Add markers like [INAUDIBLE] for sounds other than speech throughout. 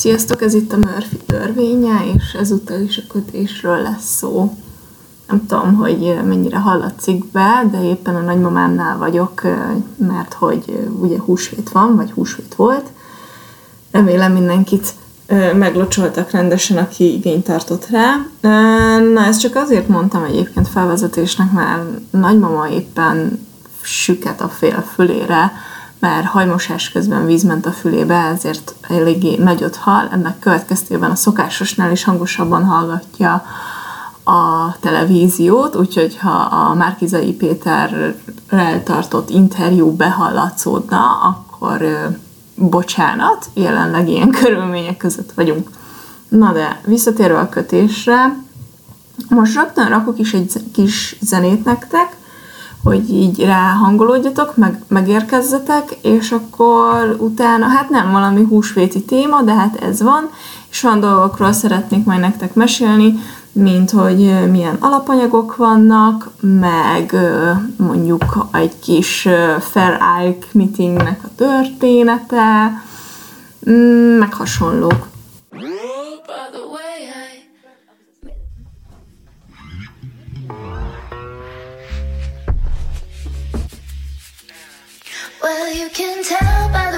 Sziasztok, ez itt a Murphy törvénye, és ezúttal is a kötésről lesz szó. Nem tudom, hogy mennyire hallatszik be, de éppen a nagymamámnál vagyok, mert hogy ugye húsvét van, vagy húsvét volt. Remélem mindenkit meglocsoltak rendesen, aki igényt tartott rá. Na, ezt csak azért mondtam egyébként felvezetésnek, mert nagymama éppen süket a fél fülére, mert hajmosás közben víz ment a fülébe, ezért eléggé nagyot hal, ennek következtében a szokásosnál is hangosabban hallgatja a televíziót, úgyhogy ha a Márkizai Péterrel tartott interjú behallatszódna, akkor bocsánat, jelenleg ilyen [LAUGHS] körülmények között vagyunk. Na de, visszatérve a kötésre, most rögtön rakok is egy kis zenét nektek, hogy így ráhangolódjatok, meg, megérkezzetek, és akkor utána, hát nem valami húsvéti téma, de hát ez van, és olyan dolgokról szeretnék majd nektek mesélni, mint hogy milyen alapanyagok vannak, meg mondjuk egy kis Fair Ike meetingnek a története, mm, meg hasonlók. Well, you can tell by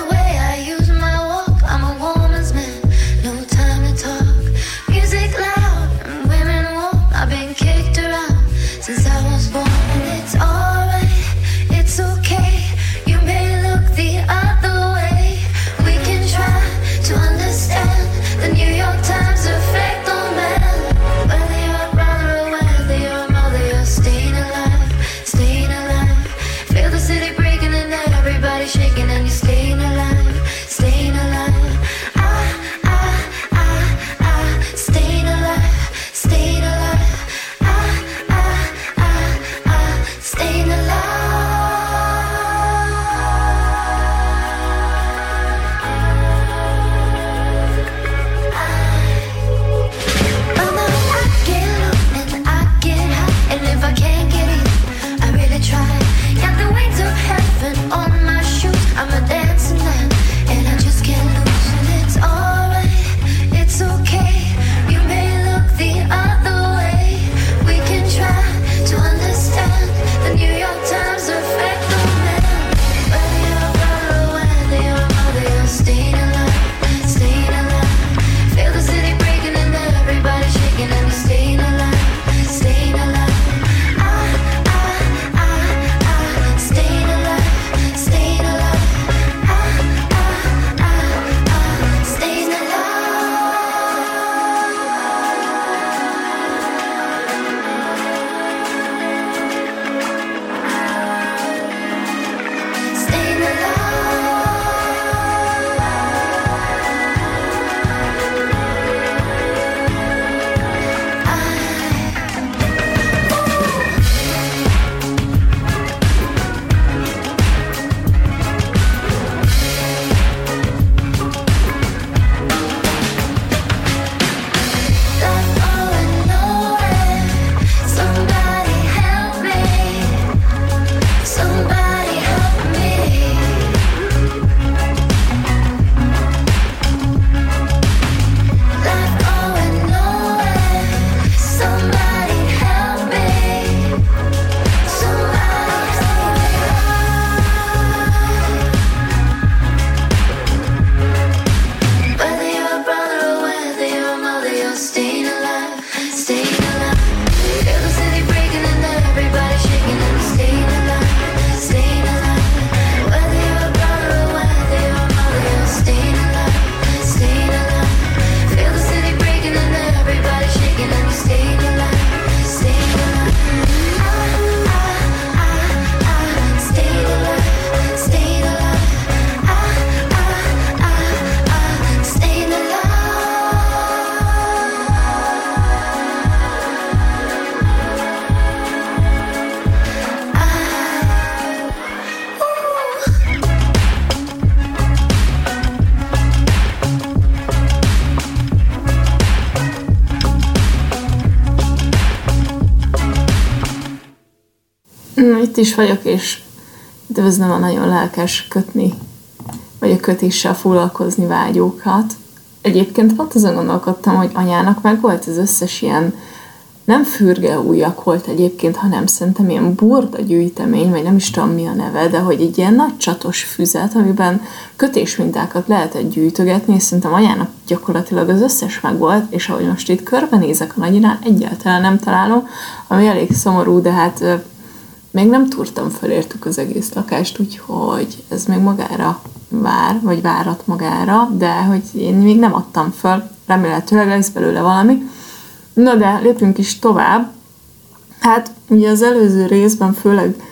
is vagyok, és üdvözlöm a nagyon lelkes kötni, vagy a kötéssel foglalkozni vágyókat. egyébként pont azon gondolkodtam, hogy anyának meg volt az összes ilyen nem fürge újak volt egyébként, hanem szerintem ilyen burda gyűjtemény, vagy nem is tudom mi a neve, de hogy egy ilyen nagy csatos füzet, amiben kötésmintákat lehetett gyűjtögetni, és szerintem anyának gyakorlatilag az összes meg volt, és ahogy most itt körbenézek a nagyinál, egyáltalán nem találom, ami elég szomorú, de hát még nem túrtam felértük az egész lakást, úgyhogy ez még magára vár, vagy várat magára, de hogy én még nem adtam föl, remélhetőleg lesz belőle valami. Na de lépjünk is tovább. Hát ugye az előző részben főleg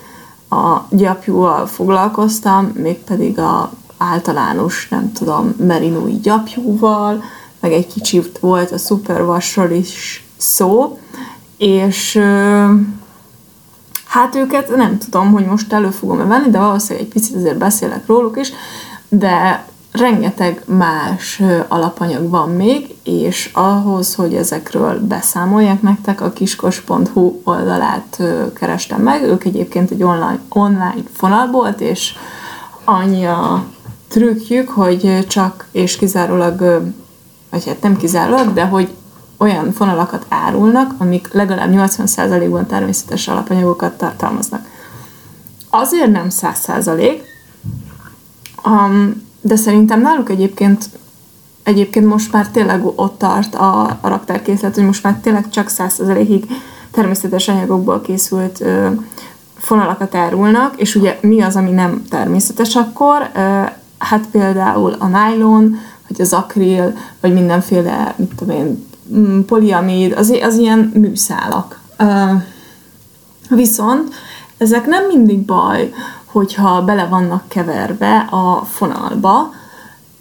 a gyapjúval foglalkoztam, mégpedig a általános, nem tudom, merinói gyapjúval, meg egy kicsit volt a szupervassról is szó, és hát őket nem tudom, hogy most elő fogom-e venni, de valószínűleg egy picit azért beszélek róluk is, de rengeteg más alapanyag van még, és ahhoz, hogy ezekről beszámoljak nektek, a kiskos.hu oldalát kerestem meg. Ők egyébként egy online, online fonalbolt, és annyi a trükkjük, hogy csak és kizárólag, vagy hát nem kizárólag, de hogy olyan fonalakat árulnak, amik legalább 80%-ban természetes alapanyagokat tartalmaznak. Azért nem 100%, um, de szerintem náluk egyébként egyébként most már tényleg ott tart a, a raktárkészlet, hogy most már tényleg csak 100%-ig természetes anyagokból készült ö, fonalakat árulnak, és ugye mi az, ami nem természetes akkor? Ö, hát például a nylon, vagy az akril, vagy mindenféle, mit tudom én, poliamid, az, az ilyen műszálak. Viszont ezek nem mindig baj, hogyha bele vannak keverve a fonalba,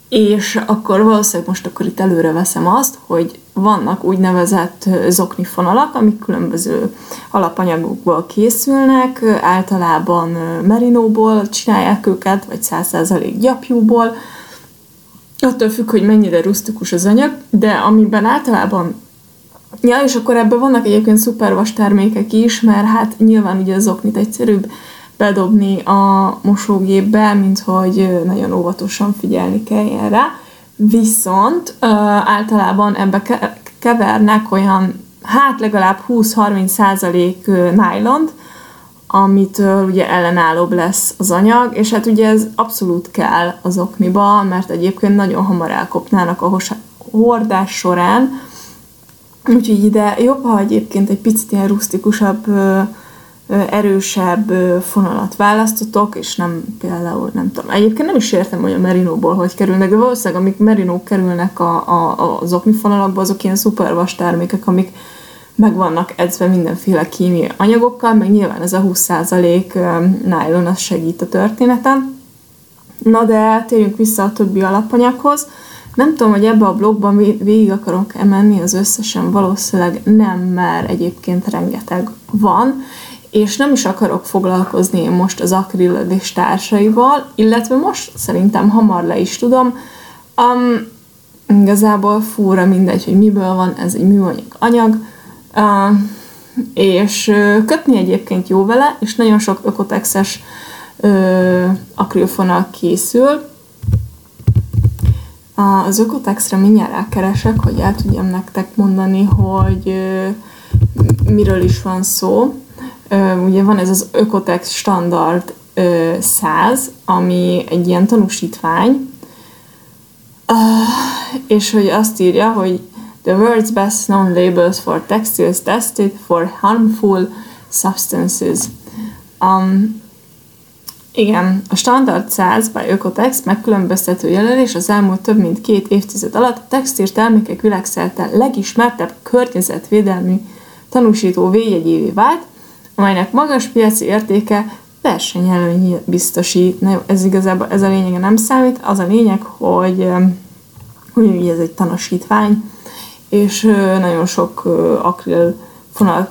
és akkor valószínűleg most akkor itt előre veszem azt, hogy vannak úgynevezett zokni fonalak, amik különböző alapanyagokból készülnek, általában merinóból csinálják őket, vagy 100% gyapjúból, attól függ, hogy mennyire rustikus az anyag, de amiben általában Ja, és akkor ebben vannak egyébként szupervas termékek is, mert hát nyilván ugye az oknit egyszerűbb bedobni a mosógépbe, mint hogy nagyon óvatosan figyelni kell rá. Viszont uh, általában ebbe kevernek olyan, hát legalább 20-30 százalék nylont, amitől ugye ellenállóbb lesz az anyag, és hát ugye ez abszolút kell az okniba, mert egyébként nagyon hamar elkopnának a hordás során, úgyhogy ide jobb, ha egyébként egy picit ilyen rustikusabb erősebb fonalat választotok, és nem például, nem tudom, egyébként nem is értem, hogy a merinóból hogy kerülnek, de valószínűleg amik merinók kerülnek a, a, az okni fonalakba, azok ilyen szupervas termékek, amik meg vannak edzve mindenféle kémiai anyagokkal, meg nyilván ez a 20% nylon az segít a történeten. Na de térjünk vissza a többi alapanyaghoz. Nem tudom, hogy ebbe a blogban végig akarok emenni az összesen, valószínűleg nem, mert egyébként rengeteg van, és nem is akarok foglalkozni én most az akril és társaival, illetve most szerintem hamar le is tudom. Um, igazából fúra mindegy, hogy miből van, ez egy műanyag anyag, uh, és kötni egyébként jó vele, és nagyon sok ökotexes uh, akrilfonal készül. Az ökotexre mindjárt rákeresek, hogy el tudjam nektek mondani, hogy uh, miről is van szó ugye van ez az Ökotex standard 100, ami egy ilyen tanúsítvány, és hogy azt írja, hogy the world's best known labels for textiles tested for harmful substances. Um, igen, a Standard 100 by Ökotex megkülönböztető jelölés az elmúlt több mint két évtized alatt a textil termékek világszerte legismertebb környezetvédelmi tanúsító védjegyévé vált, amelynek magas piaci értéke versenyelőny biztosít. Na jó, ez igazából ez a lényege nem számít, az a lényeg, hogy, hogy ez egy tanúsítvány, és nagyon sok akril fonal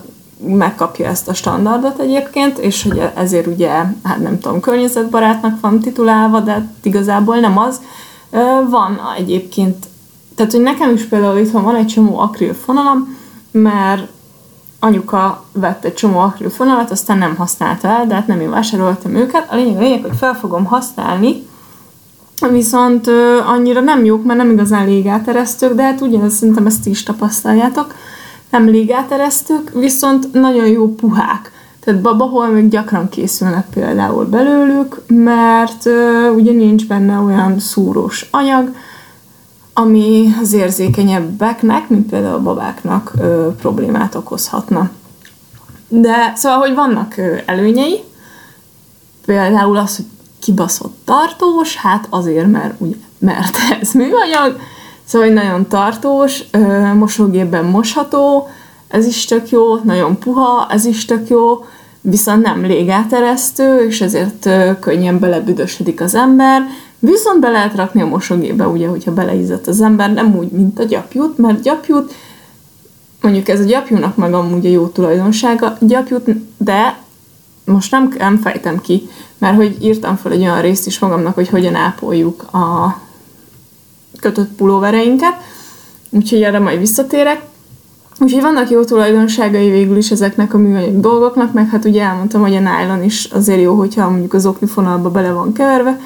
megkapja ezt a standardot egyébként, és hogy ezért ugye, hát nem tudom, környezetbarátnak van titulálva, de igazából nem az. Van egyébként, tehát hogy nekem is például itthon van egy csomó akril fonalam, mert anyuka vett egy csomó akrilfonalat, aztán nem használta el, de hát nem én vásároltam őket. A lényeg, a lényeg, hogy fel fogom használni, viszont annyira nem jók, mert nem igazán légáteresztők, de hát ugyanez szerintem ezt is tapasztaljátok, nem légáteresztők, viszont nagyon jó puhák. Tehát babaholmik gyakran készülnek például belőlük, mert ugye nincs benne olyan szúrós anyag, ami az érzékenyebbeknek, mint például a babáknak ö, problémát okozhatna. De szóval, hogy vannak ö, előnyei, például az, hogy kibaszott tartós, hát azért, mert, ugye, mert [LAUGHS] ez műanyag, szóval, nagyon tartós, mosógépben mosható, ez is tök jó, nagyon puha, ez is tök jó, viszont nem légáteresztő, és ezért könnyen belebüdösödik az ember, viszont be lehet rakni a mosógépbe, ugye, hogyha beleizzadt az ember, nem úgy, mint a gyapjút, mert gyapjút, mondjuk ez a gyapjúnak meg amúgy a jó tulajdonsága, gyapjút, de most nem, nem fejtem ki, mert hogy írtam fel egy olyan részt is magamnak, hogy hogyan ápoljuk a kötött pulóvereinket, úgyhogy erre majd visszatérek. Úgyhogy vannak jó tulajdonságai végül is ezeknek a műanyag dolgoknak, meg hát ugye elmondtam, hogy a nylon is azért jó, hogyha mondjuk az oknifonalba bele van keverve,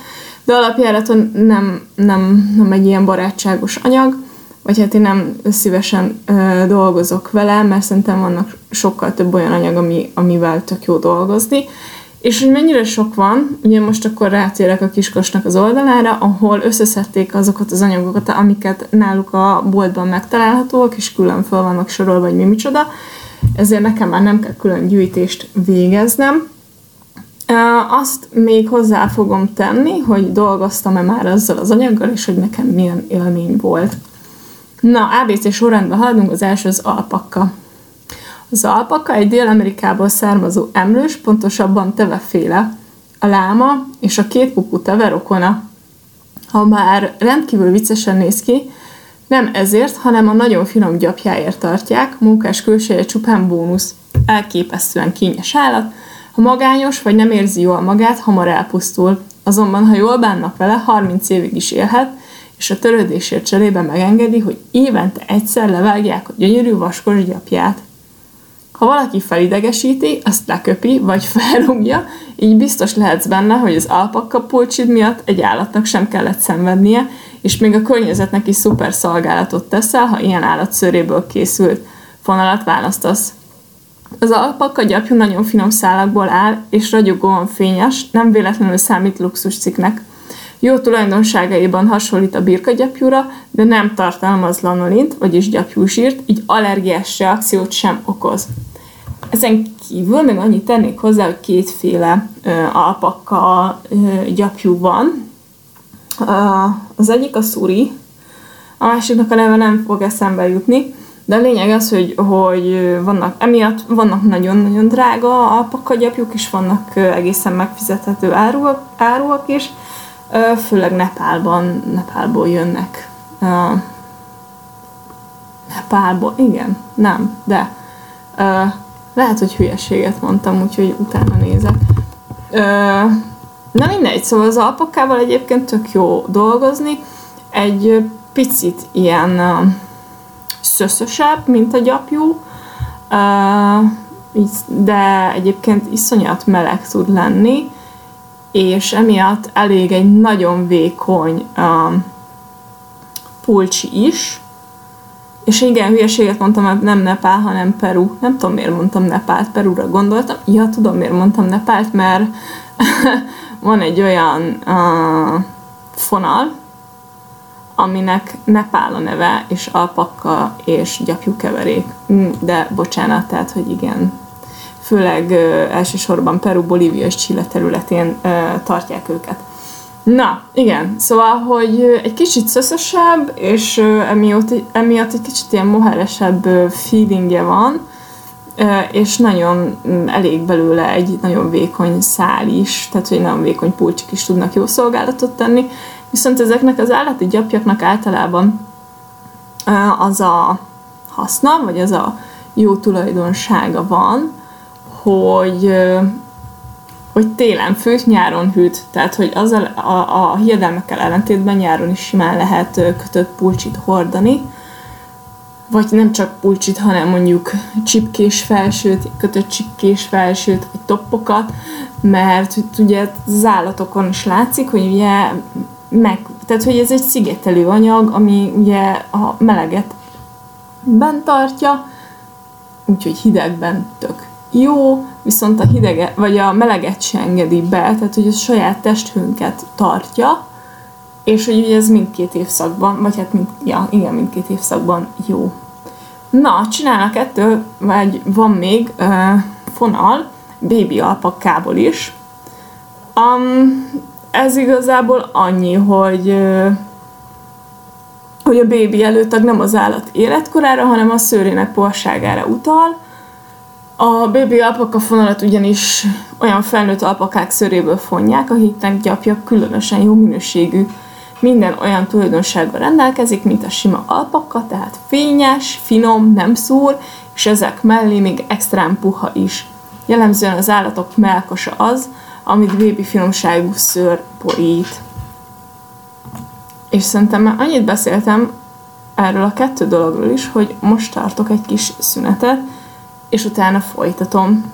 de alapjáraton nem, nem, nem egy ilyen barátságos anyag, vagy hát én nem szívesen ö, dolgozok vele, mert szerintem vannak sokkal több olyan anyag, ami, amivel tök jó dolgozni. És hogy mennyire sok van, ugye most akkor rátérek a kiskosnak az oldalára, ahol összeszedték azokat az anyagokat, amiket náluk a boltban megtalálhatóak, és külön fel vannak sorolva, vagy mi micsoda, ezért nekem már nem kell külön gyűjtést végeznem. Azt még hozzá fogom tenni, hogy dolgoztam-e már azzal az anyaggal, és hogy nekem milyen élmény volt. Na, ABC sorrendben haladunk, az első az alpakka. Az alpaka egy Dél-Amerikából származó emlős, pontosabban teveféle, a láma és a két pupú teve rokona. Ha már rendkívül viccesen néz ki, nem ezért, hanem a nagyon finom gyapjáért tartják, munkás külseje csupán bónusz. Elképesztően kényes állat, ha magányos vagy nem érzi jól magát, hamar elpusztul. Azonban, ha jól bánnak vele, 30 évig is élhet, és a törődésért cserébe megengedi, hogy évente egyszer levágják a gyönyörű vaskos gyapját. Ha valaki felidegesíti, azt leköpi, vagy felrúgja, így biztos lehetsz benne, hogy az alpakka pulcsid miatt egy állatnak sem kellett szenvednie, és még a környezetnek is szuper szolgálatot teszel, ha ilyen állatszőréből készült fonalat választasz. Az alpakka gyapjú nagyon finom szálakból áll, és ragyogóan fényes, nem véletlenül számít luxus cikknek. Jó tulajdonságaiban hasonlít a birkagyapjúra, de nem tartalmaz lanolint, vagyis gyapjúsírt, így allergiás reakciót sem okoz. Ezen kívül még annyit tennék hozzá, hogy kétféle ö, alpakka ö, gyapjú van. Uh, az egyik a szuri, a másiknak a neve nem fog eszembe jutni, de a lényeg az, hogy, hogy vannak, emiatt vannak nagyon-nagyon drága alpakkagyapjuk, és vannak egészen megfizethető áruak, áruak is, főleg Nepálban, Nepálból jönnek. Nepálból, igen, nem, de lehet, hogy hülyeséget mondtam, úgyhogy utána nézek. Na mindegy, szóval az alpakkával egyébként tök jó dolgozni. Egy picit ilyen szöszösebb, mint a gyapjú, de egyébként iszonyat meleg tud lenni, és emiatt elég egy nagyon vékony pulcsi is, és igen, hülyeséget mondtam, mert nem Nepál, hanem Peru. Nem tudom, miért mondtam Nepált, Perúra gondoltam. Ja, tudom, miért mondtam Nepált, mert [LAUGHS] van egy olyan uh, fonal, aminek Nepál a neve, és alpakka és gyapjúkeverék. Mm, de bocsánat, tehát, hogy igen, főleg elsősorban Peru, Bolívia és Chile területén tartják őket. Na, igen, szóval, hogy egy kicsit szöszösebb, és emiatt, emiatt egy kicsit ilyen moheresebb feelingje van, és nagyon um, elég belőle egy nagyon vékony szál is, tehát hogy nagyon vékony pulcsik is tudnak jó szolgálatot tenni, Viszont ezeknek az állati gyapjaknak általában az a haszna, vagy az a jó tulajdonsága van, hogy hogy télen főt, nyáron hűt. Tehát, hogy az a, a, a hiedelmekkel ellentétben nyáron is simán lehet kötött pulcsit hordani, vagy nem csak pulcsit, hanem mondjuk csipkés felsőt, kötött csipkés felsőt, vagy toppokat, mert ugye az állatokon is látszik, hogy ugye meg, tehát hogy ez egy szigetelő anyag, ami ugye a meleget bent tartja, úgyhogy hidegben tök jó, viszont a hidege, vagy a meleget se engedi be, tehát hogy a saját testhőnket tartja, és hogy ugye ez mindkét évszakban, vagy hát mind, ja, igen, mindkét évszakban jó. Na, csinálnak ettől, vagy van még uh, fonal, baby alpakkából is. Um, ez igazából annyi, hogy uh, hogy a bébi előtag nem az állat életkorára, hanem a szőrének porságára utal. A bébi alpaka fonalat ugyanis olyan felnőtt alpakák szőréből fonják, akiknek gyapja különösen jó minőségű minden olyan tulajdonsággal rendelkezik, mint a sima alpaka, tehát fényes, finom, nem szúr, és ezek mellé még extrán puha is. Jellemzően az állatok melkosa az, amit bébi finomságú szőr borít. És szerintem már annyit beszéltem erről a kettő dologról is, hogy most tartok egy kis szünetet, és utána folytatom.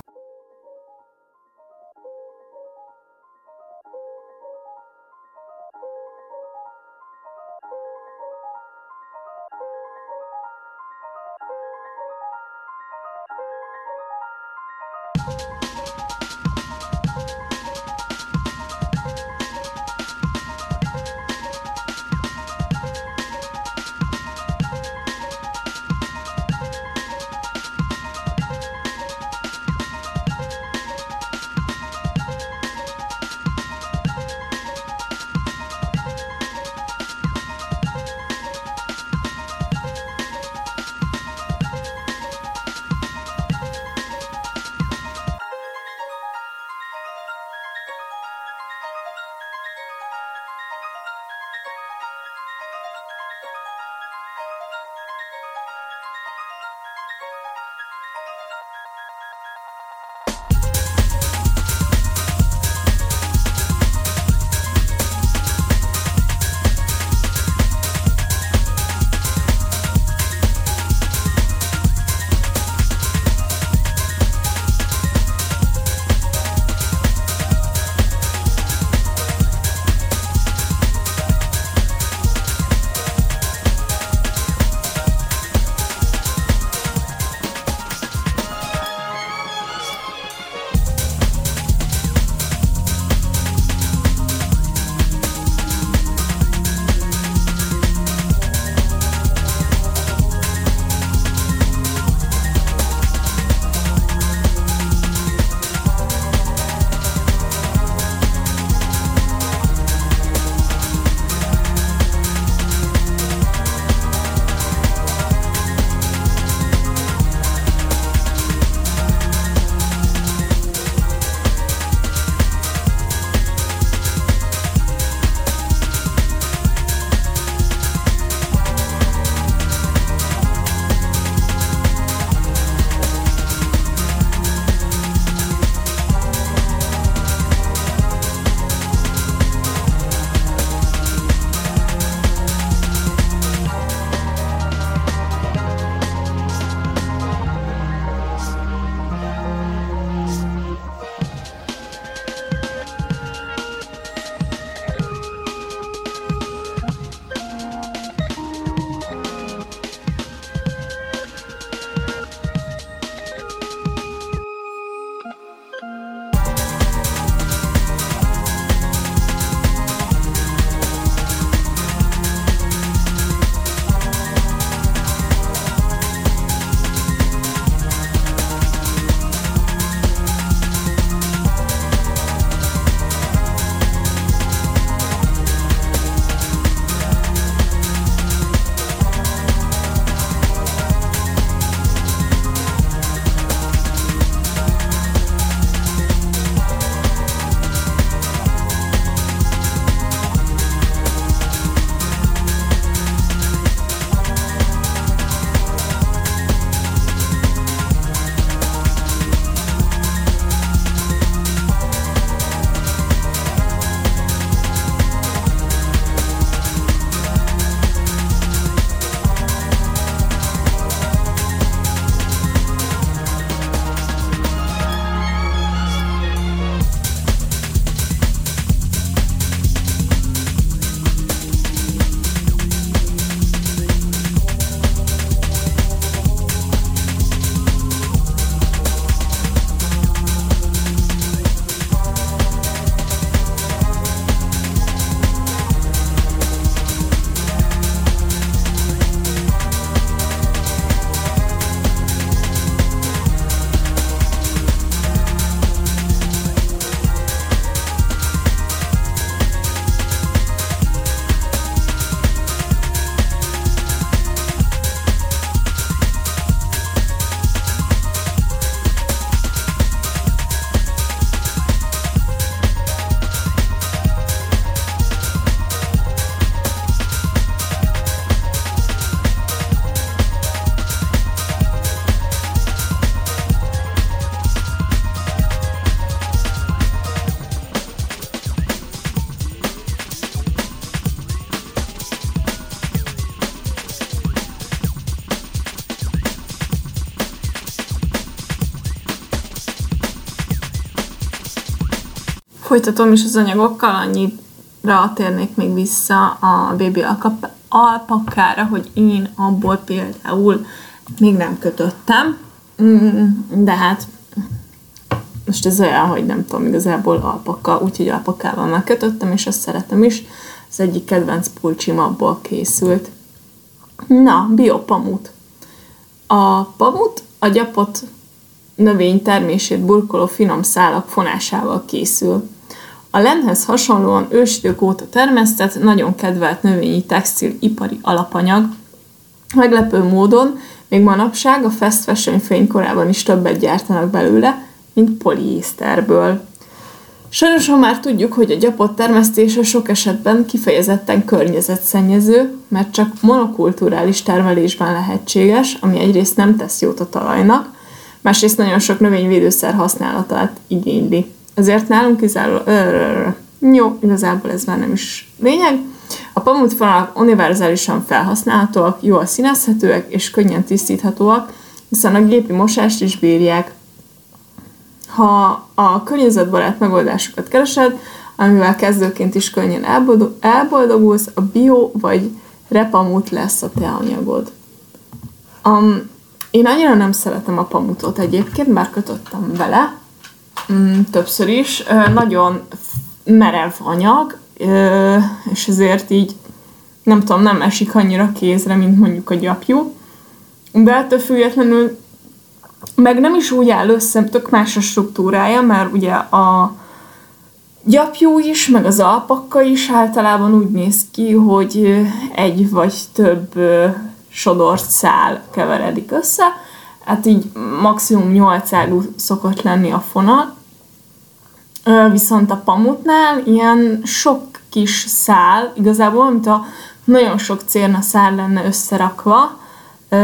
Folytatom is az anyagokkal, annyira térnék még vissza a bébi alpakkára, hogy én abból például még nem kötöttem, mm, de hát most ez olyan, hogy nem tudom, igazából alpaka, úgyhogy alpakával már kötöttem, és azt szeretem is. Az egyik kedvenc pulcsim abból készült. Na, biopamut. A pamut a gyapot növény termését burkoló finom szálak fonásával készül. A lenhez hasonlóan ősidők óta termesztett, nagyon kedvelt növényi textil ipari alapanyag. Meglepő módon még manapság a fashion fénykorában is többet gyártanak belőle, mint poliészterből. Sajnosan már tudjuk, hogy a gyapot termesztése sok esetben kifejezetten környezetszennyező, mert csak monokulturális termelésben lehetséges, ami egyrészt nem tesz jót a talajnak, másrészt nagyon sok növényvédőszer használatát igényli. Ezért nálunk kizárólag... Jó, igazából ez már nem is lényeg. A pamutfonalak univerzálisan felhasználhatóak, jól színezhetőek és könnyen tisztíthatóak, hiszen a gépi mosást is bírják. Ha a környezetbarát megoldásokat keresed, amivel kezdőként is könnyen elboldogulsz, a bio vagy repamut lesz a te anyagod. Um, én annyira nem szeretem a pamutot egyébként, bár kötöttem vele, mm, többször is. Nagyon merev anyag, és ezért így nem tudom, nem esik annyira kézre, mint mondjuk a gyapjú. De ettől függetlenül meg nem is úgy áll össze, tök más a struktúrája, mert ugye a gyapjú is, meg az alpakka is általában úgy néz ki, hogy egy vagy több sodort szál keveredik össze, hát így maximum 8 ágú szokott lenni a fonal, viszont a pamutnál ilyen sok kis szál, igazából, mint a nagyon sok cérna szál lenne összerakva,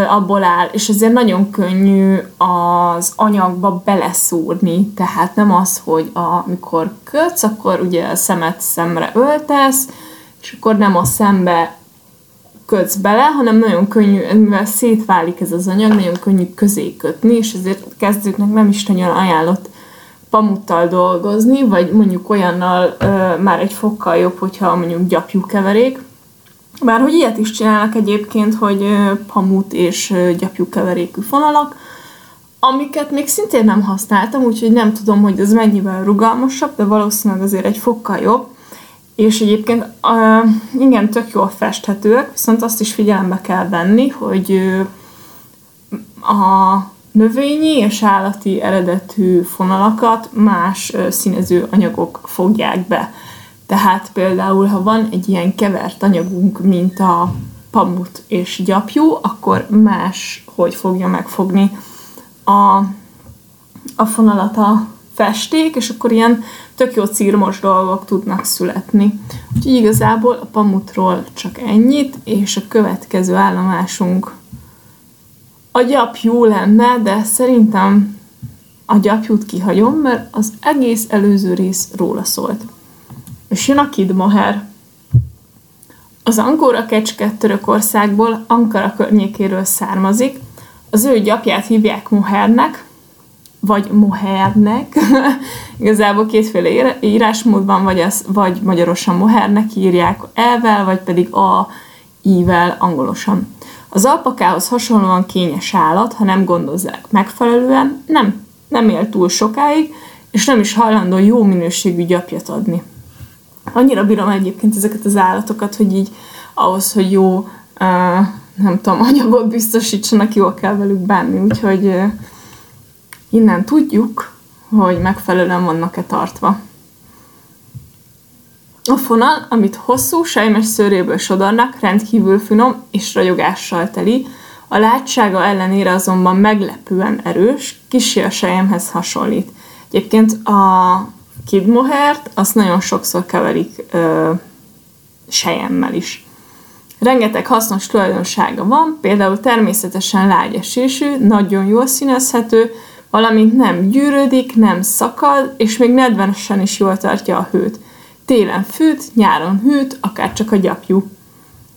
abból áll, és ezért nagyon könnyű az anyagba beleszúrni, tehát nem az, hogy amikor kötsz, akkor ugye a szemet szemre öltesz, és akkor nem a szembe kötsz bele, hanem nagyon könnyű, mivel szétválik ez az anyag, nagyon könnyű közé kötni, és ezért kezdőknek nem is nagyon ajánlott pamuttal dolgozni, vagy mondjuk olyannal ö, már egy fokkal jobb, hogyha mondjuk gyapjú keverék, bár hogy ilyet is csinálnak egyébként, hogy pamut és gyapjú keverékű fonalak, amiket még szintén nem használtam, úgyhogy nem tudom, hogy ez mennyivel rugalmasabb, de valószínűleg azért egy fokkal jobb. És egyébként uh, igen, tök jól festhetőek, viszont azt is figyelembe kell venni, hogy uh, a növényi és állati eredetű fonalakat más színező anyagok fogják be. Tehát például, ha van egy ilyen kevert anyagunk, mint a pamut és gyapjú, akkor más, hogy fogja megfogni a, a fonalat a festék, és akkor ilyen tök jó círmos dolgok tudnak születni. Úgyhogy igazából a pamutról csak ennyit, és a következő állomásunk a gyapjú lenne, de szerintem a gyapjút kihagyom, mert az egész előző rész róla szólt és jön a Kidmoher. Az Angóra kecske Törökországból, Ankara környékéről származik. Az ő gyapját hívják Mohernek, vagy Mohernek. [LAUGHS] Igazából kétféle írásmód van, vagy, az, vagy magyarosan Mohernek írják elvel, vagy pedig a ível angolosan. Az alpakához hasonlóan kényes állat, ha nem gondozzák megfelelően, nem, nem él túl sokáig, és nem is hajlandó jó minőségű gyapjat adni annyira bírom egyébként ezeket az állatokat, hogy így ahhoz, hogy jó, uh, nem tudom, anyagot biztosítsanak, jól kell velük bánni, úgyhogy uh, innen tudjuk, hogy megfelelően vannak-e tartva. A fonal, amit hosszú, sejmes szőréből sodornak, rendkívül finom és ragyogással teli, a látsága ellenére azonban meglepően erős, kicsi a sejemhez hasonlít. Egyébként a kidmohert, azt nagyon sokszor keverik ö, sejemmel is. Rengeteg hasznos tulajdonsága van, például természetesen lágyesésű, nagyon jól színezhető, valamint nem gyűrődik, nem szakad, és még nedvesen is jól tartja a hőt. Télen fűt, nyáron hűt, akár csak a gyapjú.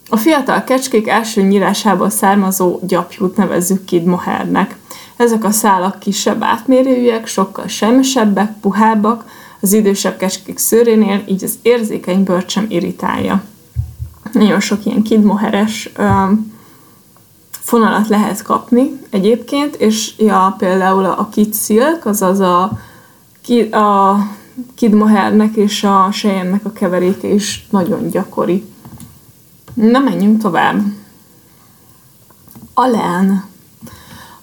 A fiatal kecskék első nyílásából származó gyapjút nevezzük kidmohernek. Ezek a szálak kisebb átmérőjűek, sokkal semmesebbek, puhábbak, az idősebb kecskék szőrénél, így az érzékeny bőrt sem irritálja. Nagyon sok ilyen kidmoheres fonalat lehet kapni egyébként, és ja, például a Kid Silk, azaz a, a Kid Mohairnek és a Cheyenne-nek a keveréke is nagyon gyakori. Na, menjünk tovább. A len.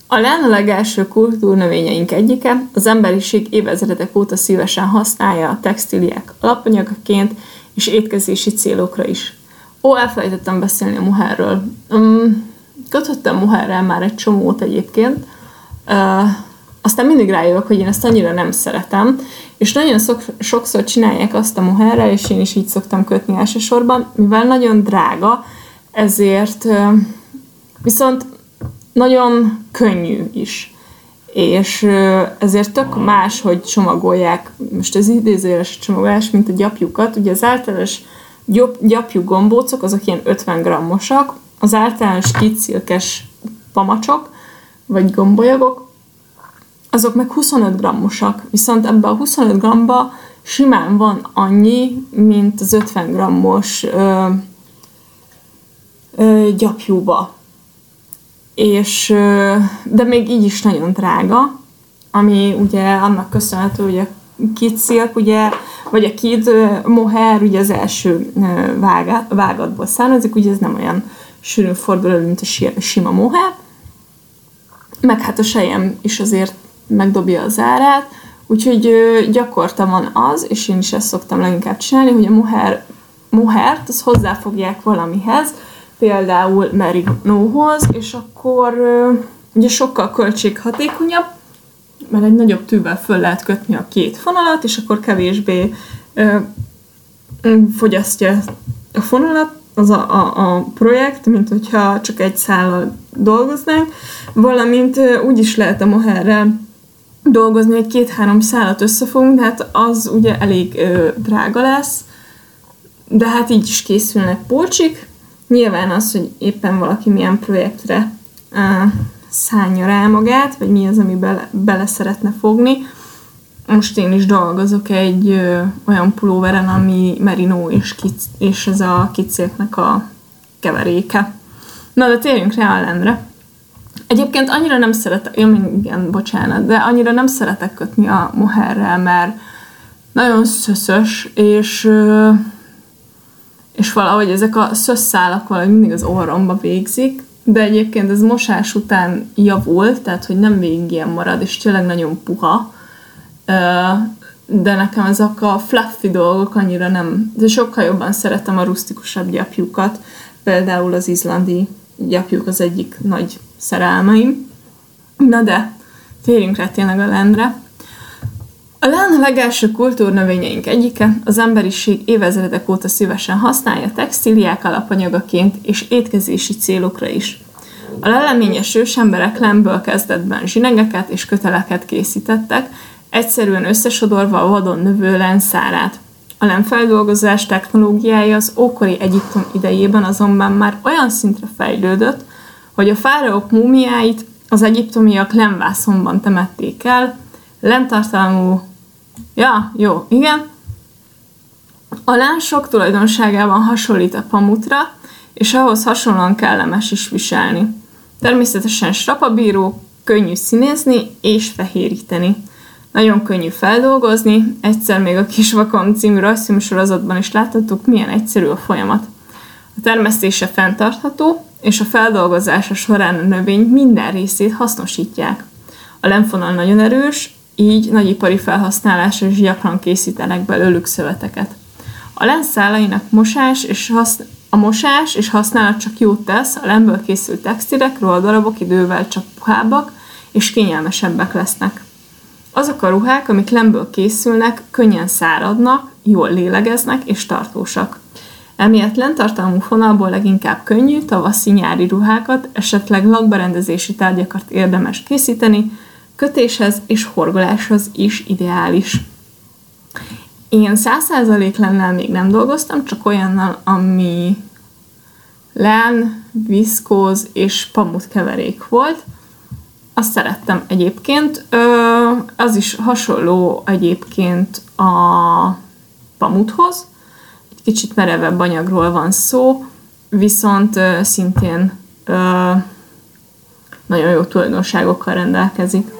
A len a legelső kultúrnövényeink egyike, az emberiség évezredek óta szívesen használja a textíliák alapanyagaként és étkezési célokra is. Ó, elfelejtettem beszélni a muhárról. Um, kötöttem muhárral már egy csomót egyébként, uh, aztán mindig rájövök, hogy én ezt annyira nem szeretem, és nagyon szok, sokszor csinálják azt a muhárral, és én is így szoktam kötni elsősorban, mivel nagyon drága, ezért viszont nagyon könnyű is. És ezért tök más, hogy csomagolják, most az idézőjeles csomagolás, mint a gyapjukat. Ugye az általános gyapjú gombócok, azok ilyen 50 grammosak, az általános kicilkes pamacsok, vagy gombolyagok, azok meg 25 grammosak. Viszont ebbe a 25 gramba simán van annyi, mint az 50 grammos ö, ö, gyapjúba és, de még így is nagyon drága, ami ugye annak köszönhető, hogy a Kid Silk, ugye, vagy a Kid Mohair ugye az első vágat, vágatból származik, ugye ez nem olyan sűrűn fordul mint a sima Mohair, meg hát a sejem is azért megdobja az árát, úgyhogy gyakorta van az, és én is ezt szoktam leginkább csinálni, hogy a mohair, mohert, az hozzáfogják valamihez, például merinóhoz, és akkor ugye sokkal költséghatékonyabb, mert egy nagyobb tűvel föl lehet kötni a két fonalat, és akkor kevésbé ö, fogyasztja a fonalat, az a, a, a projekt, mint hogyha csak egy szállal dolgoznánk, valamint úgy is lehet a moherrel dolgozni, hogy két-három szállat összefogunk, de hát az ugye elég ö, drága lesz, de hát így is készülnek polcsik, Nyilván az, hogy éppen valaki milyen projektre uh, szánja rá magát, vagy mi az, ami bele, bele szeretne fogni. Most én is dolgozok egy ö, olyan pulóveren, ami merino és, kic, és ez a kicéknek a keveréke. Na, de térjünk rá a lendre. Egyébként annyira nem szeretek, ja, igen, bocsánat, de annyira nem szeretek kötni a moherrel, mert nagyon szöszös, és és valahogy ezek a szösszálak valahogy mindig az orromba végzik, de egyébként ez mosás után javul, tehát hogy nem végig ilyen marad, és tényleg nagyon puha, de nekem ezek a fluffy dolgok annyira nem, de sokkal jobban szeretem a rusztikusabb gyapjukat, például az izlandi gyapjuk az egyik nagy szerelmeim. Na de, térjünk rá tényleg a lendre. A lán a legelső kultúrnövényeink egyike, az emberiség évezredek óta szívesen használja textíliák alapanyagaként és étkezési célokra is. A leleményes ősemberek lemből kezdetben zsinegeket és köteleket készítettek, egyszerűen összesodorva a vadon növő lenszárát. A lemfeldolgozás technológiája az ókori Egyiptom idejében azonban már olyan szintre fejlődött, hogy a fáraók múmiáit az egyiptomiak lemvászonban temették el, lentartalmú Ja, jó, igen. A lán sok tulajdonságában hasonlít a pamutra, és ahhoz hasonlóan kellemes is viselni. Természetesen strapabíró, könnyű színézni és fehéríteni. Nagyon könnyű feldolgozni, egyszer még a Kisvakon című rajzfilm sorozatban is láthattuk, milyen egyszerű a folyamat. A termesztése fenntartható, és a feldolgozása során a növény minden részét hasznosítják. A lemfonal nagyon erős, így nagyipari felhasználásra is gyakran készítenek belőlük szöveteket. A lenszálainak mosás és hasz, a mosás és használat csak jót tesz, a lemből készült textilek, ruhadarabok idővel csak puhábbak és kényelmesebbek lesznek. Azok a ruhák, amik lemből készülnek, könnyen száradnak, jól lélegeznek és tartósak. Emiatt lentartalmú fonalból leginkább könnyű, tavaszi-nyári ruhákat, esetleg lakberendezési tárgyakat érdemes készíteni, kötéshez és horgoláshoz is ideális. Én 100% lennel még nem dolgoztam, csak olyannal, ami len, viszkóz és pamut keverék volt. Azt szerettem egyébként. Az is hasonló egyébként a pamuthoz. Egy kicsit merevebb anyagról van szó, viszont szintén nagyon jó tulajdonságokkal rendelkezik.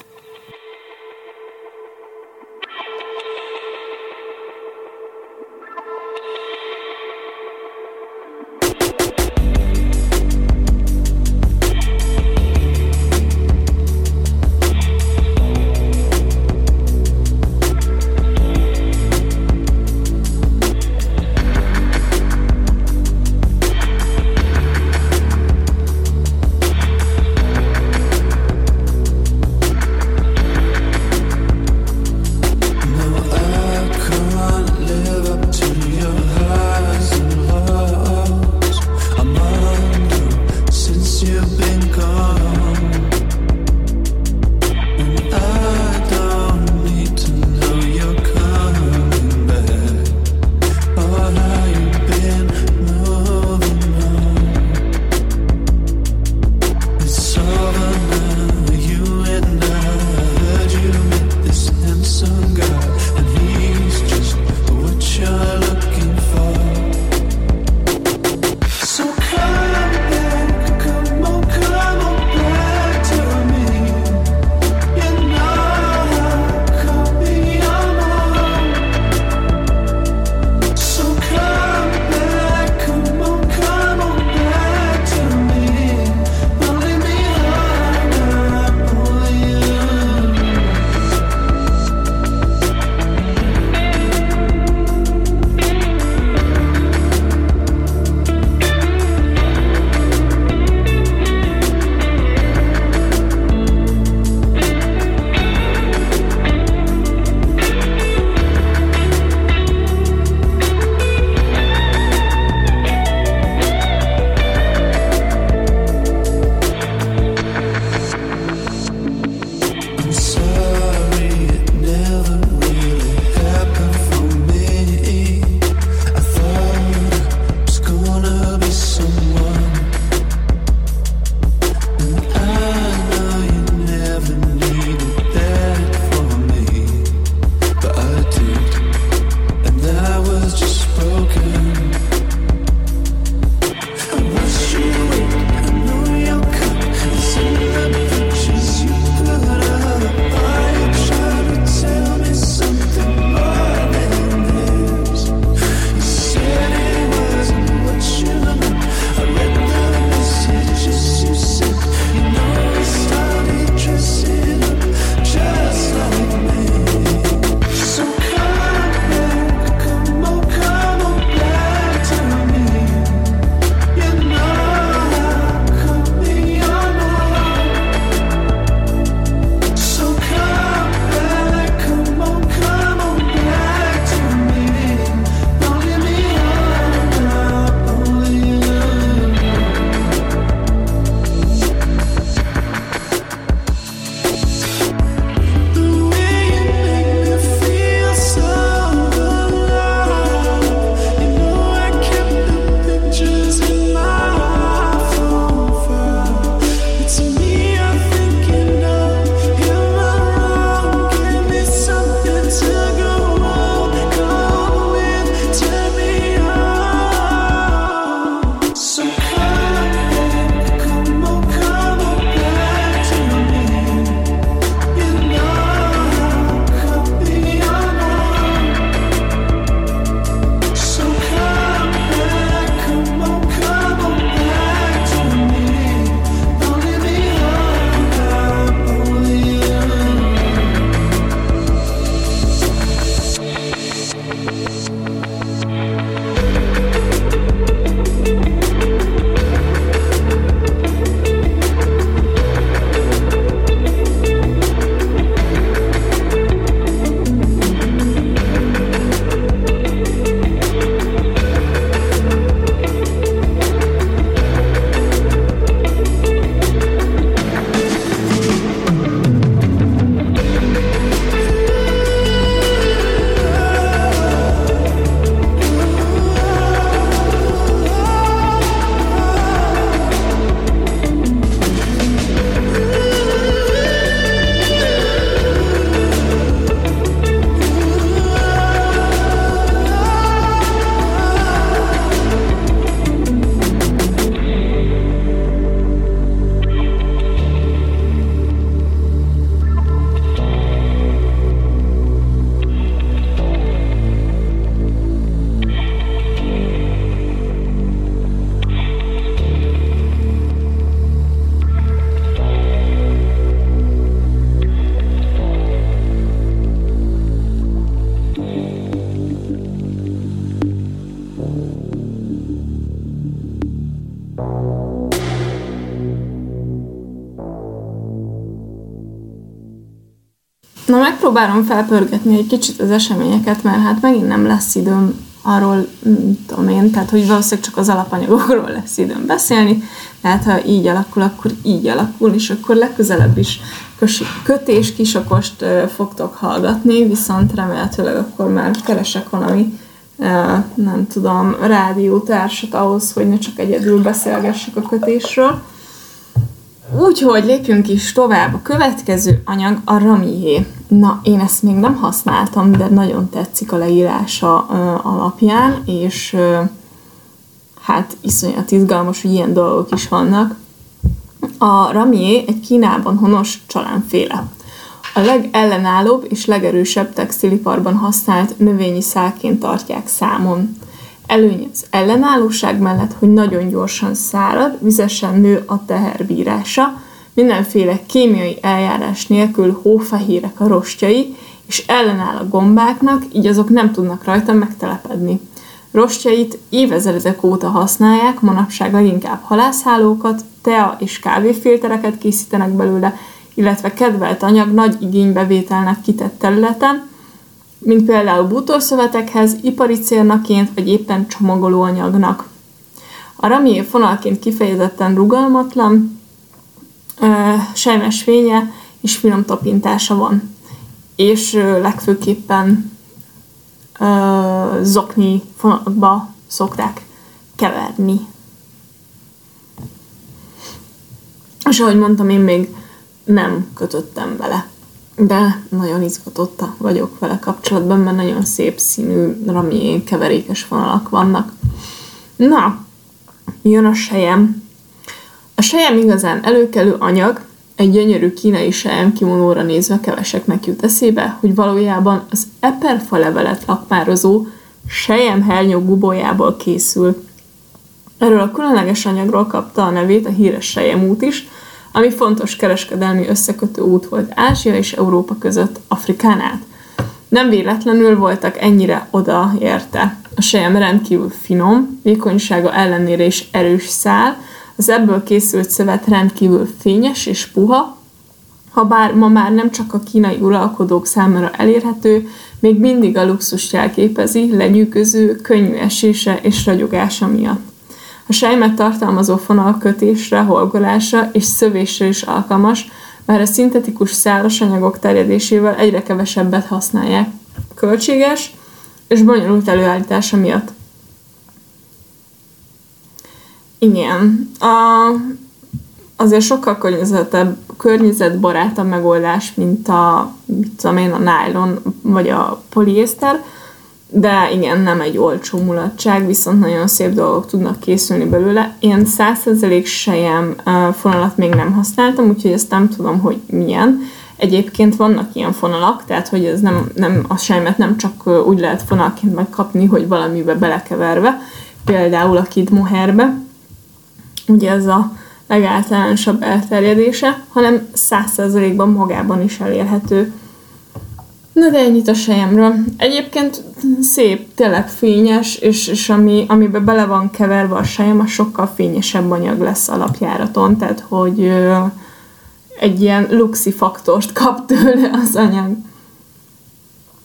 Megpróbálom felpörgetni egy kicsit az eseményeket, mert hát megint nem lesz időm arról, tudom én, tehát hogy valószínűleg csak az alapanyagokról lesz időm beszélni, tehát ha így alakul, akkor így alakul, és akkor legközelebb is kötés kisokost fogtok hallgatni, viszont remélhetőleg akkor már keresek valami nem tudom, rádiótársat ahhoz, hogy ne csak egyedül beszélgessek a kötésről. Úgyhogy lépjünk is tovább. A következő anyag a ramié. Na, én ezt még nem használtam, de nagyon tetszik a leírása uh, alapján, és uh, hát iszonyat izgalmas, hogy ilyen dolgok is vannak. A ramié egy Kínában honos csalánféle. A legellenállóbb és legerősebb textiliparban használt növényi szálként tartják számon. Előny az ellenállóság mellett, hogy nagyon gyorsan szárad, vizesen nő a teherbírása, mindenféle kémiai eljárás nélkül hófehérek a rostjai, és ellenáll a gombáknak, így azok nem tudnak rajta megtelepedni. Rostjait évezredek óta használják, manapság leginkább halászhálókat, tea és kávéfiltereket készítenek belőle, illetve kedvelt anyag nagy igénybevételnek kitett területen, mint például bútorszövetekhez, ipari célnaként vagy éppen csomagolóanyagnak. A ramié fonalként kifejezetten rugalmatlan, sejmes fénye és finom tapintása van. És legfőképpen zokni fonalakba szokták keverni. És ahogy mondtam, én még nem kötöttem vele de nagyon izgatotta vagyok vele kapcsolatban, mert nagyon szép színű, rami keverékes vonalak vannak. Na, jön a sejem. A sejem igazán előkelő anyag, egy gyönyörű kínai sejem kimonóra nézve keveseknek jut eszébe, hogy valójában az eperfa levelet lakmározó sejem hernyó gubójából készül. Erről a különleges anyagról kapta a nevét a híres sejemút is, ami fontos kereskedelmi összekötő út volt Ázsia és Európa között Afrikán át. Nem véletlenül voltak ennyire odaérte. A sejem rendkívül finom, vékonysága ellenére is erős szál, az ebből készült szövet rendkívül fényes és puha, ha bár ma már nem csak a kínai uralkodók számára elérhető, még mindig a luxus jelképezi, lenyűgöző, könnyű esése és ragyogása miatt. A sejmet tartalmazó fonal kötésre, holgolásra és szövésre is alkalmas, mert a szintetikus szálas anyagok terjedésével egyre kevesebbet használják. Költséges és bonyolult előállítása miatt. Igen. A, azért sokkal környezetebb, környezetbarátabb megoldás, mint a, mit tudom én, a nylon vagy a poliészter, de igen, nem egy olcsó mulatság, viszont nagyon szép dolgok tudnak készülni belőle. Én 100% sejem fonalat még nem használtam, úgyhogy ezt nem tudom, hogy milyen. Egyébként vannak ilyen fonalak, tehát hogy ez nem, nem a sejmet nem csak úgy lehet fonalként megkapni, hogy valamibe belekeverve, például a kid moherbe, ugye ez a legáltalánosabb elterjedése, hanem 100%-ban magában is elérhető Na de ennyit a sejemről. Egyébként szép, tényleg fényes, és, és ami, amiben bele van keverve a sejem, a sokkal fényesebb anyag lesz alapjáraton, tehát hogy ö, egy ilyen luxi faktort kap tőle az anyag.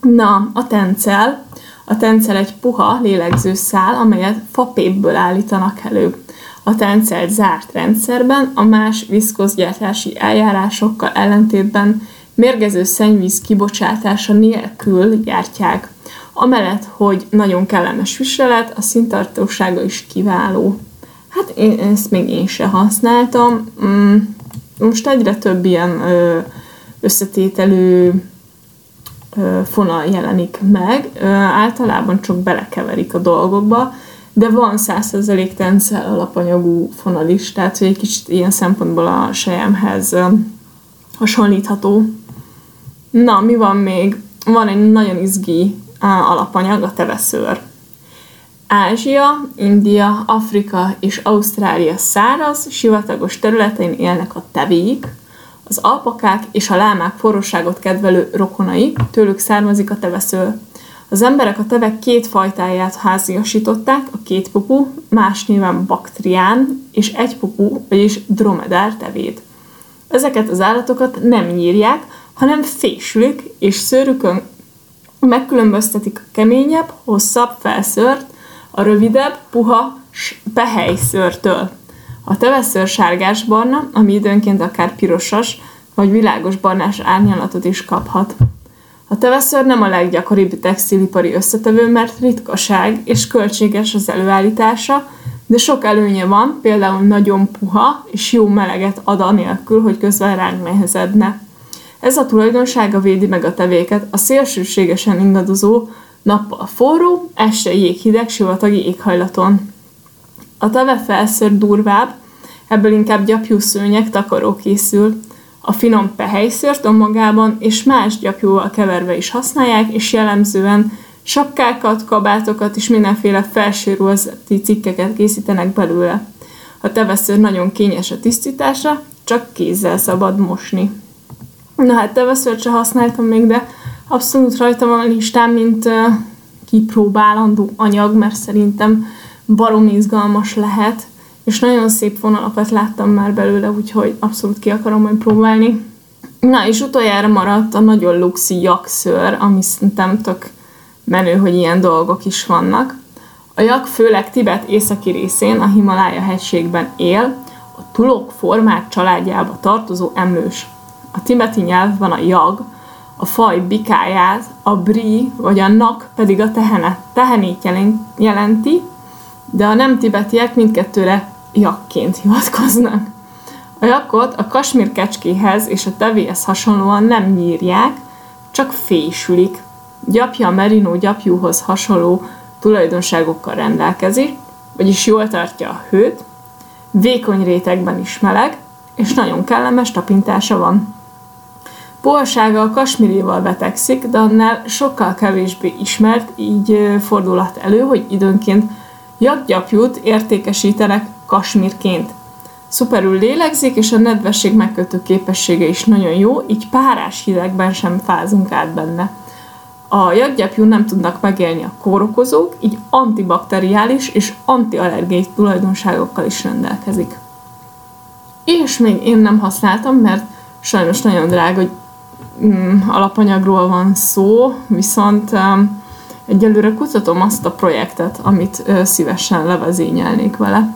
Na, a tencel. A tencel egy puha, lélegző szál, amelyet fapépből állítanak elő. A tencel zárt rendszerben a más viszkozgyártási eljárásokkal ellentétben mérgező szennyvíz kibocsátása nélkül gyártják. Amellett, hogy nagyon kellemes viselet, a szintartósága is kiváló. Hát én ezt még én se használtam. Mm, most egyre több ilyen összetételű fonal jelenik meg. Általában csak belekeverik a dolgokba, de van 100% tencel alapanyagú fonal is, tehát hogy egy kicsit ilyen szempontból a sejemhez hasonlítható. Na, mi van még? Van egy nagyon izgi alapanyag, a teveszőr. Ázsia, India, Afrika és Ausztrália száraz, sivatagos területein élnek a tevéik, az alpakák és a lámák forróságot kedvelő rokonai, tőlük származik a teveszőr. Az emberek a tevek két fajtáját háziasították, a két pupu, más néven baktrián, és egy pupu, vagyis dromedár tevét. Ezeket az állatokat nem nyírják, hanem fésülik, és szőrükön megkülönböztetik a keményebb, hosszabb felszört, a rövidebb, puha pehelyszőrtől. A teveszőr sárgás-barna, ami időnként akár pirosas, vagy világos barnás árnyalatot is kaphat. A teveszőr nem a leggyakoribb textilipari összetevő, mert ritkaság és költséges az előállítása, de sok előnye van, például nagyon puha és jó meleget ad anélkül, hogy közben ránk nehezedne. Ez a tulajdonsága védi meg a tevéket a szélsőségesen ingadozó, nappal forró, este jéghideg sivatagi éghajlaton. A teve felször durvább, ebből inkább gyapjú szőnyek takaró készül. A finom pehelyszört önmagában és más gyapjúval keverve is használják, és jellemzően sapkákat, kabátokat és mindenféle felsőruházati cikkeket készítenek belőle. A teveszőr nagyon kényes a tisztításra, csak kézzel szabad mosni. Na hát teveszőrt se használtam még, de abszolút rajta van a listám, mint uh, kipróbálandó anyag, mert szerintem barom izgalmas lehet, és nagyon szép vonalakat láttam már belőle, úgyhogy abszolút ki akarom majd próbálni. Na, és utoljára maradt a nagyon luxi jakszőr, ami szerintem tök menő, hogy ilyen dolgok is vannak. A jak főleg Tibet északi részén, a Himalája hegységben él, a tulok formák családjába tartozó emlős. A tibeti nyelvben a jag, a faj bikáját, a bri vagy a nak pedig a tehenet, tehenét jelenti, de a nem tibetiek mindkettőre jakként hivatkoznak. A jakot a kasmír kecskéhez és a tevéhez hasonlóan nem nyírják, csak fésülik. Gyapja a merino gyapjúhoz hasonló tulajdonságokkal rendelkezik, vagyis jól tartja a hőt, vékony rétegben is meleg, és nagyon kellemes tapintása van. Puhasága a kasmirival betegszik, de annál sokkal kevésbé ismert, így fordulhat elő, hogy időnként jakgyapjút értékesítenek kasmírként. Szuperül lélegzik, és a nedvesség megkötő képessége is nagyon jó, így párás hidegben sem fázunk át benne. A jakgyapjú nem tudnak megélni a kórokozók, így antibakteriális és antiallergiai tulajdonságokkal is rendelkezik. És még én nem használtam, mert sajnos nagyon drága, hogy mm, alapanyagról van szó, viszont um, egyelőre kutatom azt a projektet, amit szívesen levezényelnék vele.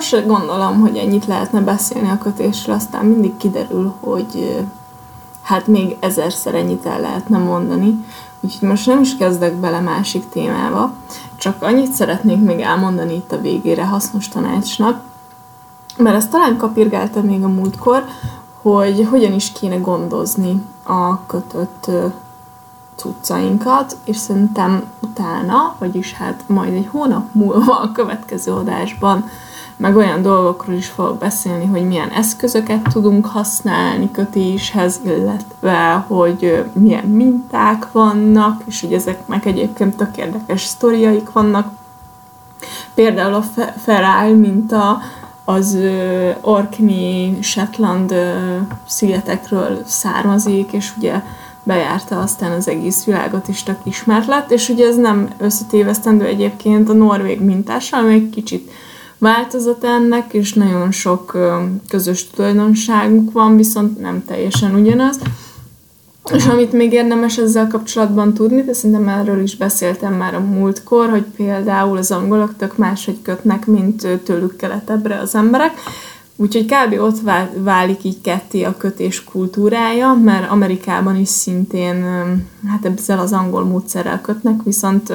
Sose gondolom, hogy ennyit lehetne beszélni a kötésről, aztán mindig kiderül, hogy hát még ezerszer ennyit el lehetne mondani. Úgyhogy most nem is kezdek bele másik témába, csak annyit szeretnék még elmondani itt a végére hasznos tanácsnak, mert ezt talán kapirgáltam még a múltkor, hogy hogyan is kéne gondozni a kötött cuccainkat, és szerintem utána, vagyis hát majd egy hónap múlva a következő adásban meg olyan dolgokról is fogok beszélni, hogy milyen eszközöket tudunk használni kötéshez, illetve hogy milyen minták vannak, és hogy ezeknek egyébként tök érdekes sztoriaik vannak. Például a Feral minta az Orkney, Shetland szigetekről származik, és ugye bejárta aztán az egész világot is tök ismert lett, és ugye ez nem összetévesztendő egyébként a norvég mintással, ami egy kicsit változat ennek, és nagyon sok közös tulajdonságuk van, viszont nem teljesen ugyanaz. És amit még érdemes ezzel kapcsolatban tudni, de szerintem erről is beszéltem már a múltkor, hogy például az angolok tök máshogy kötnek, mint tőlük keletebbre az emberek. Úgyhogy kb. ott válik így ketté a kötés kultúrája, mert Amerikában is szintén hát ezzel az angol módszerrel kötnek, viszont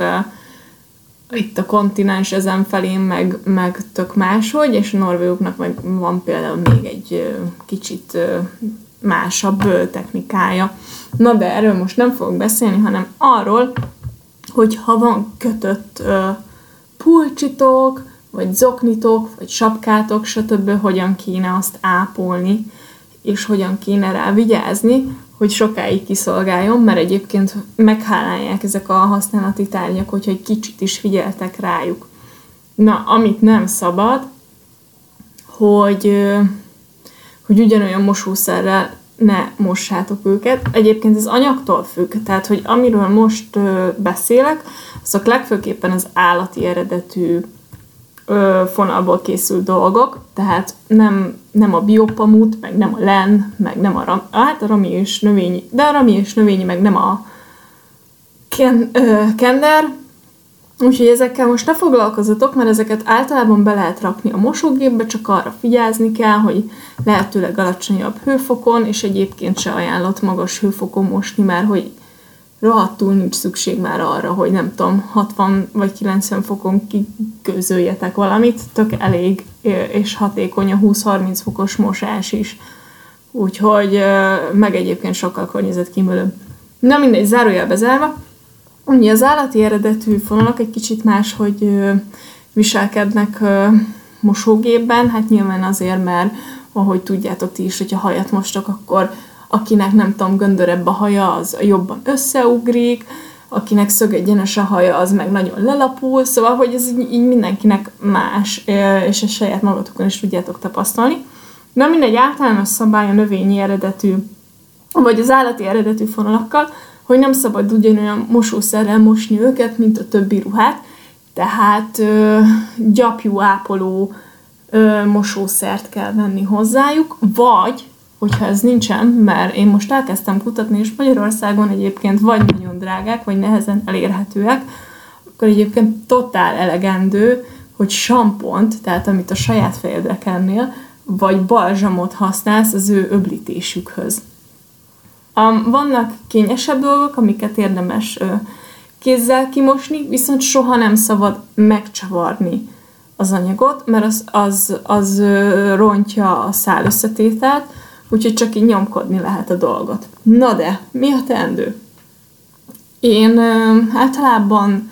itt a kontinens ezen felén meg, meg tök máshogy, és a norvégoknak meg van például még egy kicsit másabb technikája. Na de erről most nem fogok beszélni, hanem arról, hogy ha van kötött pulcsitok, vagy zoknitok, vagy sapkátok, stb., hogyan kéne azt ápolni, és hogyan kéne rá vigyázni, hogy sokáig kiszolgáljon, mert egyébként meghálálják ezek a használati tárgyak, hogyha egy kicsit is figyeltek rájuk. Na, amit nem szabad, hogy, hogy ugyanolyan mosószerrel ne mossátok őket. Egyébként ez anyagtól függ, tehát hogy amiről most beszélek, azok legfőképpen az állati eredetű ö, fonalból készült dolgok, tehát nem, nem a biopamut, meg nem a len, meg nem a, hát a rami és növényi, de a rami és növényi, meg nem a ken, ö, kender, Úgyhogy ezekkel most ne foglalkozatok, mert ezeket általában be lehet rakni a mosógépbe, csak arra figyelni kell, hogy lehetőleg alacsonyabb hőfokon, és egyébként se ajánlott magas hőfokon mosni, mert hogy rohadtul nincs szükség már arra, hogy nem tudom, 60 vagy 90 fokon kiközöljetek valamit, tök elég és hatékony a 20-30 fokos mosás is. Úgyhogy meg egyébként sokkal környezetkímélőbb. Na mindegy, zárójelbe zárva. Ugye az állati eredetű fonalak egy kicsit más, hogy viselkednek mosógépben, hát nyilván azért, mert ahogy tudjátok ti is, hogyha hajat mostok, akkor akinek nem tudom, göndörebb a haja, az jobban összeugrik, akinek szögegyenes a haja, az meg nagyon lelapul, szóval, hogy ez így, így mindenkinek más, és ezt saját magatokon is tudjátok tapasztalni. Na mindegy általános szabály a növényi eredetű, vagy az állati eredetű fonalakkal, hogy nem szabad ugyanolyan mosószerrel mosni őket, mint a többi ruhát, tehát ö, gyapjú ápoló ö, mosószert kell venni hozzájuk, vagy hogyha ez nincsen, mert én most elkezdtem kutatni, és Magyarországon egyébként vagy nagyon drágák, vagy nehezen elérhetőek, akkor egyébként totál elegendő, hogy sampont, tehát amit a saját fejedre kennél, vagy balzsamot használsz az ő öblítésükhöz. Um, vannak kényesebb dolgok, amiket érdemes uh, kézzel kimosni, viszont soha nem szabad megcsavarni az anyagot, mert az, az, az uh, rontja a szál összetételt, úgyhogy csak így nyomkodni lehet a dolgot. Na de, mi a teendő? Én ö, általában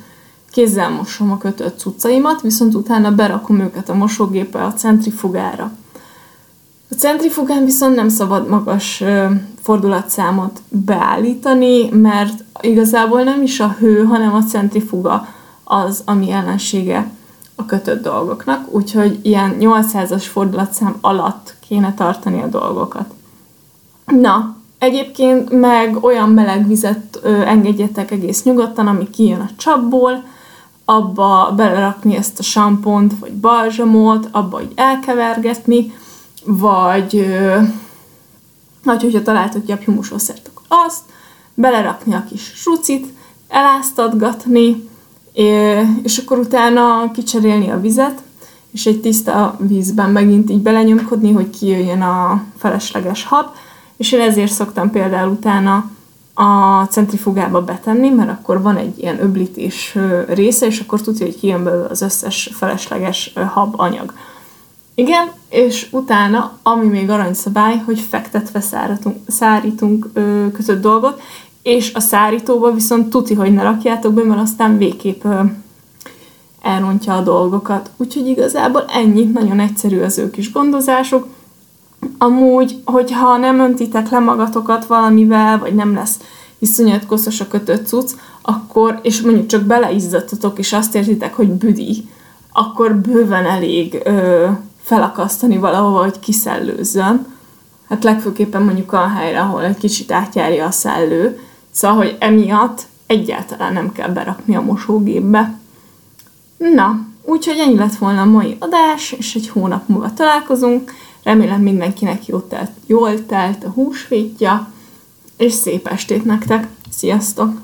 kézzel mosom a kötött cuccaimat, viszont utána berakom őket a mosógépbe a centrifugára. A centrifugán viszont nem szabad magas ö, fordulatszámot beállítani, mert igazából nem is a hő, hanem a centrifuga az, ami ellensége a kötött dolgoknak, úgyhogy ilyen 800-as fordulatszám alatt kéne tartani a dolgokat. Na, egyébként meg olyan meleg vizet ö, engedjetek egész nyugodtan, ami kijön a csapból, abba belerakni ezt a sampont, vagy balzsamot, abba így elkevergetni, vagy, ö, vagy hogyha találtok gyapjumosószert, akkor azt, belerakni a kis sucit, eláztatgatni, és akkor utána kicserélni a vizet, és egy tiszta vízben megint így belenyomkodni, hogy kijöjjön a felesleges hab, és én ezért szoktam például utána a centrifugába betenni, mert akkor van egy ilyen öblítés része, és akkor tudja, hogy kijön belőle az összes felesleges hab anyag. Igen, és utána, ami még aranyszabály, hogy fektetve szárítunk, szárítunk ö, kötött dolgot, és a szárítóba viszont tuti, hogy ne rakjátok be, mert aztán végképp elrontja a dolgokat. Úgyhogy igazából ennyi, nagyon egyszerű az ő kis gondozásuk. Amúgy, hogyha nem öntitek le magatokat valamivel, vagy nem lesz iszonyat koszos a kötött cucc, akkor, és mondjuk csak beleizzatotok, és azt értitek, hogy büdi, akkor bőven elég ö, felakasztani valahova, hogy kiszellőzzön. Hát legfőképpen mondjuk a helyre, ahol egy kicsit átjárja a szellő. Szóval, hogy emiatt egyáltalán nem kell berakni a mosógépbe. Na, úgyhogy ennyi lett volna a mai adás, és egy hónap múlva találkozunk. Remélem mindenkinek jól telt, jól telt a húsvétja, és szép estét nektek! Sziasztok!